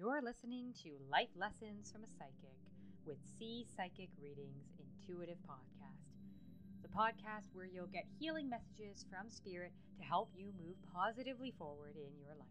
You're listening to Life Lessons from a Psychic with C Psychic Readings Intuitive Podcast, the podcast where you'll get healing messages from Spirit to help you move positively forward in your life.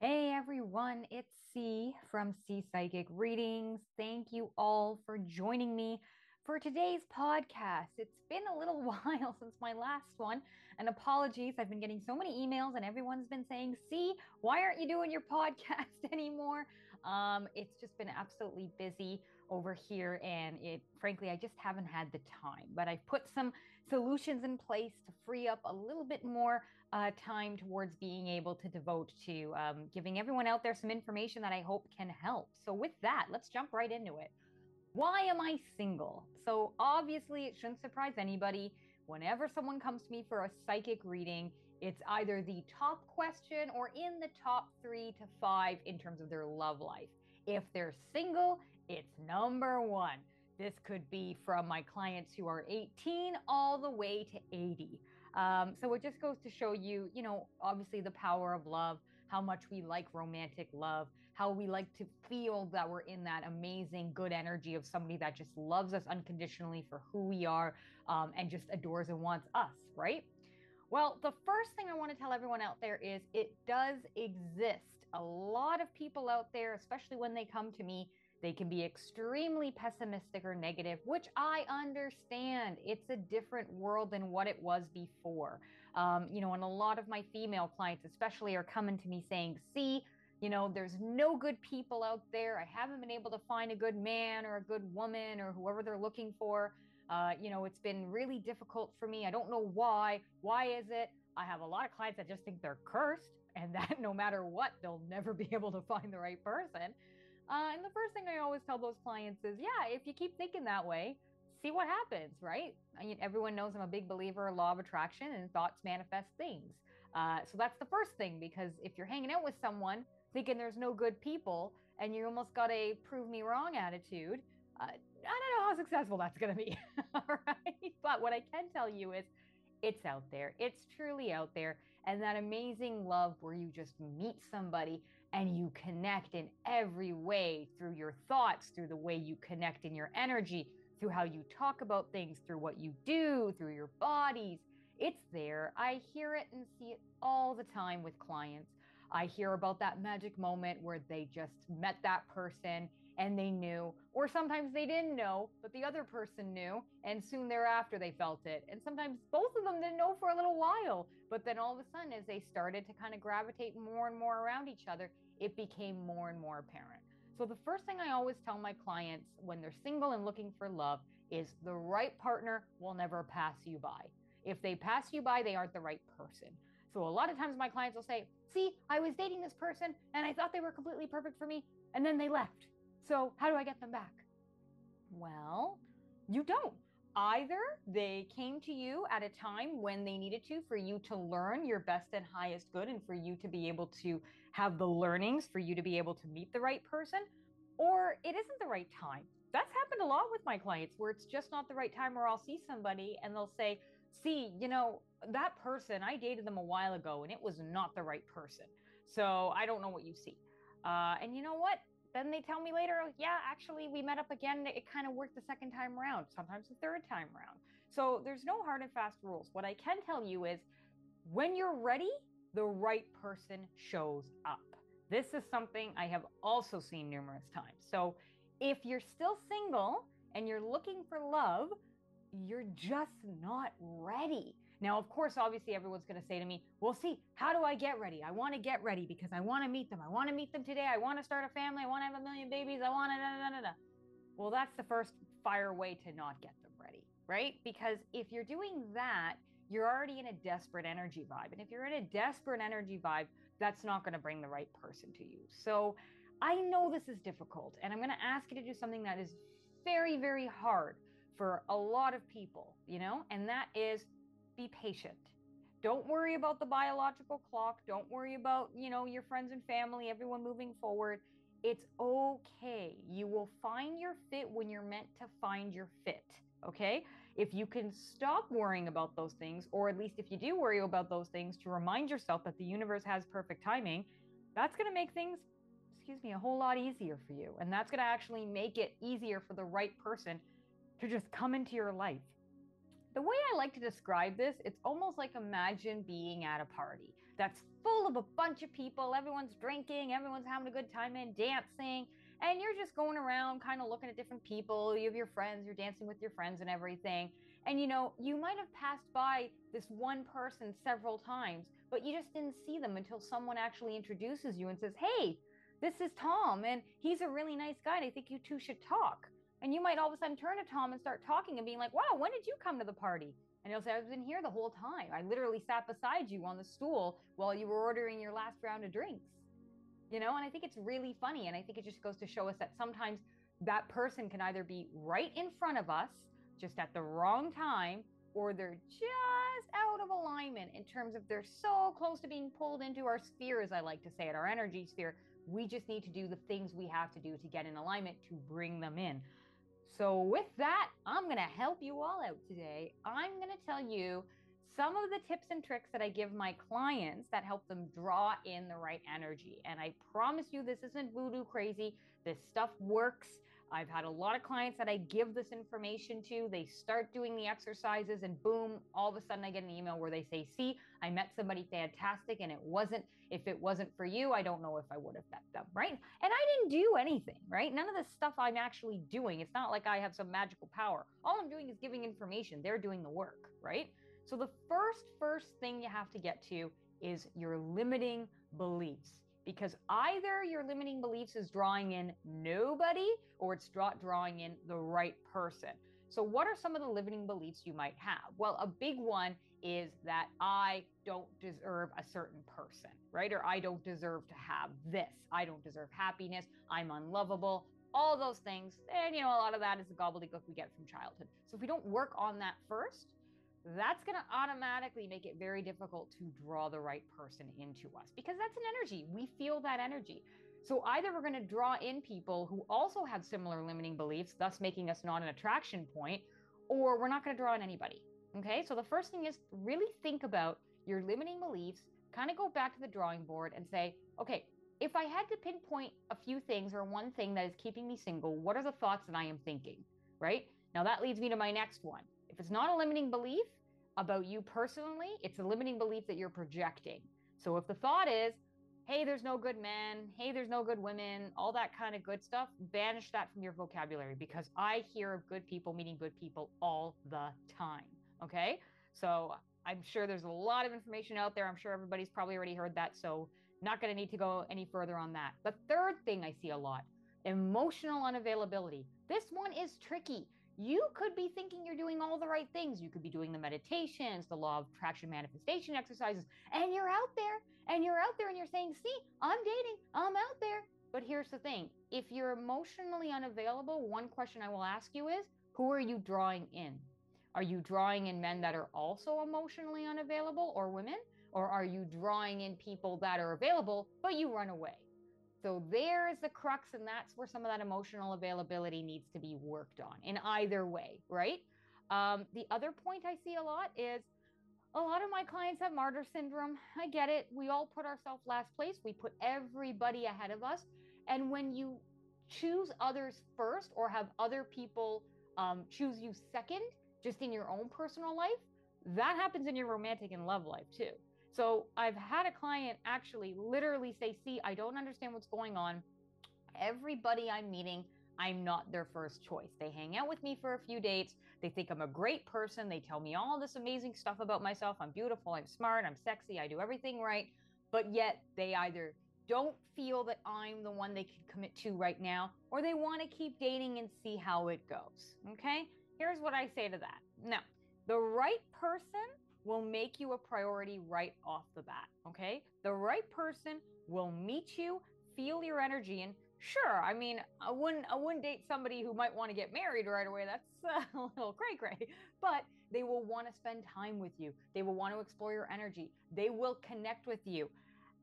Hey everyone, it's C from C Psychic Readings. Thank you all for joining me for today's podcast. It's been a little while since my last one, and apologies. I've been getting so many emails, and everyone's been saying, See, why aren't you doing your podcast anymore? Um, it's just been absolutely busy over here, and it frankly, I just haven't had the time. But I've put some solutions in place to free up a little bit more uh, time towards being able to devote to um, giving everyone out there some information that I hope can help. So, with that, let's jump right into it. Why am I single? So, obviously, it shouldn't surprise anybody. Whenever someone comes to me for a psychic reading, it's either the top question or in the top three to five in terms of their love life. If they're single, it's number one. This could be from my clients who are 18 all the way to 80. Um, so it just goes to show you, you know, obviously the power of love, how much we like romantic love, how we like to feel that we're in that amazing, good energy of somebody that just loves us unconditionally for who we are um, and just adores and wants us, right? Well, the first thing I want to tell everyone out there is it does exist. A lot of people out there, especially when they come to me, they can be extremely pessimistic or negative, which I understand. It's a different world than what it was before. Um, you know, and a lot of my female clients, especially, are coming to me saying, see, you know, there's no good people out there. I haven't been able to find a good man or a good woman or whoever they're looking for. Uh, you know, it's been really difficult for me. I don't know why. Why is it? I have a lot of clients that just think they're cursed and that no matter what, they'll never be able to find the right person. Uh, and the first thing I always tell those clients is, yeah, if you keep thinking that way, see what happens, right? I mean, everyone knows I'm a big believer in law of attraction and thoughts manifest things. Uh, so that's the first thing because if you're hanging out with someone thinking there's no good people and you almost got a prove me wrong attitude, uh, I don't know how successful that's going to be. But what I can tell you is it's out there. It's truly out there. And that amazing love where you just meet somebody and you connect in every way through your thoughts, through the way you connect in your energy, through how you talk about things, through what you do, through your bodies. It's there. I hear it and see it all the time with clients. I hear about that magic moment where they just met that person and they knew, or sometimes they didn't know, but the other person knew, and soon thereafter they felt it. And sometimes both of them didn't know for a little while, but then all of a sudden, as they started to kind of gravitate more and more around each other, it became more and more apparent. So, the first thing I always tell my clients when they're single and looking for love is the right partner will never pass you by. If they pass you by, they aren't the right person. So, a lot of times my clients will say, See, I was dating this person and I thought they were completely perfect for me, and then they left. So, how do I get them back? Well, you don't. Either they came to you at a time when they needed to for you to learn your best and highest good and for you to be able to have the learnings for you to be able to meet the right person, or it isn't the right time. That's happened a lot with my clients where it's just not the right time, or I'll see somebody and they'll say, See, you know, that person, I dated them a while ago and it was not the right person. So I don't know what you see. Uh, and you know what? Then they tell me later, oh, yeah, actually, we met up again. It kind of worked the second time around, sometimes the third time around. So there's no hard and fast rules. What I can tell you is when you're ready, the right person shows up. This is something I have also seen numerous times. So if you're still single and you're looking for love, you're just not ready. Now, of course, obviously, everyone's going to say to me, Well, see, how do I get ready? I want to get ready because I want to meet them. I want to meet them today. I want to start a family. I want to have a million babies. I want to. Da. Well, that's the first fire way to not get them ready, right? Because if you're doing that, you're already in a desperate energy vibe. And if you're in a desperate energy vibe, that's not going to bring the right person to you. So I know this is difficult, and I'm going to ask you to do something that is very, very hard for a lot of people, you know, and that is be patient. Don't worry about the biological clock. Don't worry about, you know, your friends and family, everyone moving forward. It's okay. You will find your fit when you're meant to find your fit. Okay. if you can stop worrying about those things, or at least if you do worry about those things, to remind yourself that the universe has perfect timing, that's going to make things, excuse me, a whole lot easier for you. And that's going to actually make it easier for the right person to just come into your life. The way I like to describe this, it's almost like imagine being at a party that's full of a bunch of people. Everyone's drinking, everyone's having a good time and dancing and you're just going around kind of looking at different people. You have your friends, you're dancing with your friends and everything. And you know, you might have passed by this one person several times, but you just didn't see them until someone actually introduces you and says, Hey, this is Tom, and he's a really nice guy, and I think you two should talk. And you might all of a sudden turn to Tom and start talking and being like, Wow, when did you come to the party? And he'll say, I've been here the whole time. I literally sat beside you on the stool while you were ordering your last round of drinks you know and i think it's really funny and i think it just goes to show us that sometimes that person can either be right in front of us just at the wrong time or they're just out of alignment in terms of they're so close to being pulled into our sphere as i like to say it our energy sphere we just need to do the things we have to do to get in alignment to bring them in so with that i'm going to help you all out today i'm going to tell you some of the tips and tricks that I give my clients that help them draw in the right energy. And I promise you, this isn't voodoo crazy. This stuff works. I've had a lot of clients that I give this information to. They start doing the exercises, and boom, all of a sudden I get an email where they say, See, I met somebody fantastic, and it wasn't, if it wasn't for you, I don't know if I would have met them, right? And I didn't do anything, right? None of the stuff I'm actually doing. It's not like I have some magical power. All I'm doing is giving information. They're doing the work, right? So, the first, first thing you have to get to is your limiting beliefs. Because either your limiting beliefs is drawing in nobody or it's draw, drawing in the right person. So, what are some of the limiting beliefs you might have? Well, a big one is that I don't deserve a certain person, right? Or I don't deserve to have this. I don't deserve happiness. I'm unlovable. All those things. And, you know, a lot of that is the gobbledygook we get from childhood. So, if we don't work on that first, that's going to automatically make it very difficult to draw the right person into us because that's an energy. We feel that energy. So either we're going to draw in people who also have similar limiting beliefs, thus making us not an attraction point, or we're not going to draw in anybody. Okay. So the first thing is really think about your limiting beliefs, kind of go back to the drawing board and say, okay, if I had to pinpoint a few things or one thing that is keeping me single, what are the thoughts that I am thinking? Right. Now that leads me to my next one. If it's not a limiting belief, about you personally, it's a limiting belief that you're projecting. So if the thought is, hey, there's no good men, hey, there's no good women, all that kind of good stuff, banish that from your vocabulary because I hear of good people meeting good people all the time. Okay. So I'm sure there's a lot of information out there. I'm sure everybody's probably already heard that. So not going to need to go any further on that. The third thing I see a lot emotional unavailability. This one is tricky you could be thinking you're doing all the right things. You could be doing the meditations, the law of attraction manifestation exercises, and you're out there and you're out there and you're saying, See, I'm dating, I'm out there. But here's the thing if you're emotionally unavailable, one question I will ask you is, Who are you drawing in? Are you drawing in men that are also emotionally unavailable or women? Or are you drawing in people that are available, but you run away? So there's the crux, and that's where some of that emotional availability needs to be worked on in either way, right? Um, the other point I see a lot is a lot of my clients have martyr syndrome. I get it. We all put ourselves last place, we put everybody ahead of us. And when you choose others first or have other people um, choose you second, just in your own personal life, that happens in your romantic and love life too. So I've had a client actually literally say, See, I don't understand what's going on. Everybody I'm meeting, I'm not their first choice. They hang out with me for a few dates. They think I'm a great person. They tell me all this amazing stuff about myself. I'm beautiful. I'm smart. I'm sexy. I do everything right. But yet they either don't feel that I'm the one they could commit to right now, or they want to keep dating and see how it goes. Okay. Here's what I say to that. Now, the right person will make you a priority right off the bat. Okay. The right person will meet you, feel your energy, and sure, I mean, I wouldn't, I wouldn't date somebody who might want to get married right away. That's a little cray cray, but they will want to spend time with you. They will want to explore your energy. They will connect with you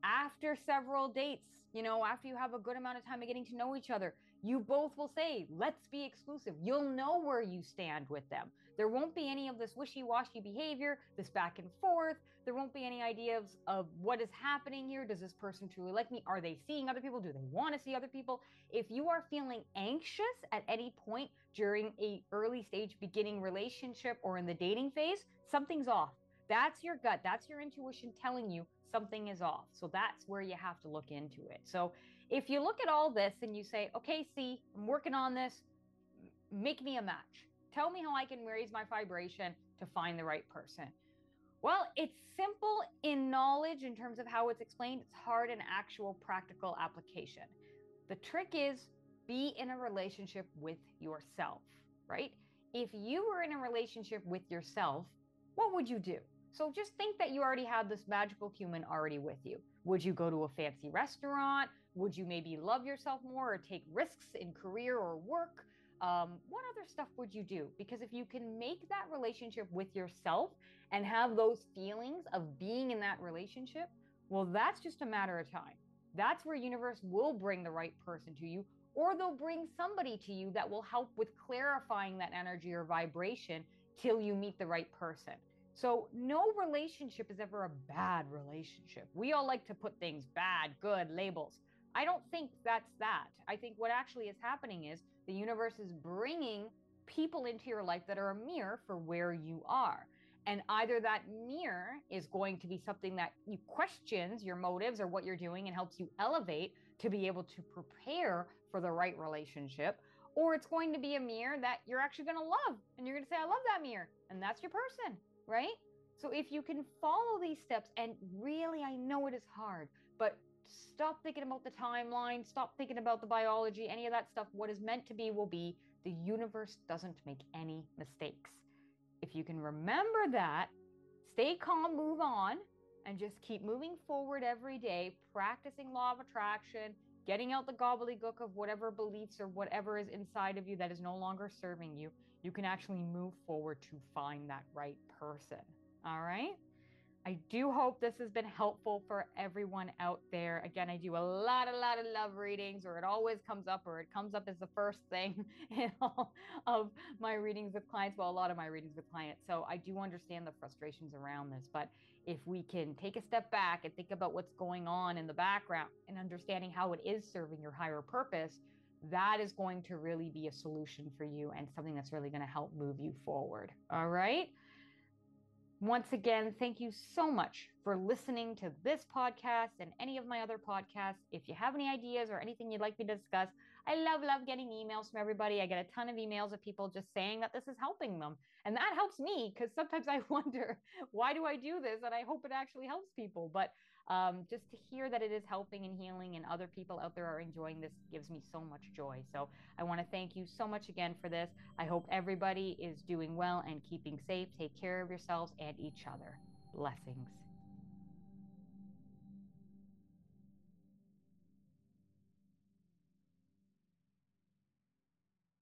after several dates. You know, after you have a good amount of time of getting to know each other, You both will say, let's be exclusive. You'll know where you stand with them. There won't be any of this wishy washy behavior, this back and forth. There won't be any ideas of what is happening here. Does this person truly like me? Are they seeing other people? Do they want to see other people? If you are feeling anxious at any point during a early stage beginning relationship or in the dating phase, something's off. That's your gut. That's your intuition telling you something is off. So that's where you have to look into it. So if you look at all this and you say, okay, see, I'm working on this, make me a match. Tell me how I can raise my vibration to find the right person. Well, it's simple in knowledge in terms of how it's explained. It's hard in actual practical application. The trick is be in a relationship with yourself, right? If you were in a relationship with yourself, what would you do? So just think that you already have this magical human already with you. Would you go to a fancy restaurant? Would you maybe love yourself more or take risks in career or work? Um, what other stuff would you do? Because if you can make that relationship with yourself and have those feelings of being in that relationship, well, that's just a matter of time. That's where universe will bring the right person to you, or they'll bring somebody to you that will help with clarifying that energy or vibration till you meet the right person. So, no relationship is ever a bad relationship. We all like to put things bad, good labels. I don't think that's that. I think what actually is happening is the universe is bringing people into your life that are a mirror for where you are. And either that mirror is going to be something that you questions your motives or what you're doing and helps you elevate to be able to prepare for the right relationship, or it's going to be a mirror that you're actually going to love and you're going to say, I love that mirror. And that's your person, right? So if you can follow these steps, and really, I know it is hard, but stop thinking about the timeline, stop thinking about the biology, any of that stuff. What is meant to be will be. The universe doesn't make any mistakes. If you can remember that, stay calm, move on, and just keep moving forward every day, practicing law of attraction, getting out the gobbledygook of whatever beliefs or whatever is inside of you that is no longer serving you, you can actually move forward to find that right person. All right? I do hope this has been helpful for everyone out there. Again, I do a lot, a lot of love readings, or it always comes up, or it comes up as the first thing in all of my readings with clients. Well, a lot of my readings with clients. So I do understand the frustrations around this. But if we can take a step back and think about what's going on in the background and understanding how it is serving your higher purpose, that is going to really be a solution for you and something that's really going to help move you forward. All right. Once again, thank you so much for listening to this podcast and any of my other podcasts. If you have any ideas or anything you'd like me to discuss, I love, love getting emails from everybody. I get a ton of emails of people just saying that this is helping them. And that helps me because sometimes I wonder, why do I do this? And I hope it actually helps people. But um, just to hear that it is helping and healing and other people out there are enjoying this gives me so much joy. So I want to thank you so much again for this. I hope everybody is doing well and keeping safe. Take care of yourselves and each other. Blessings.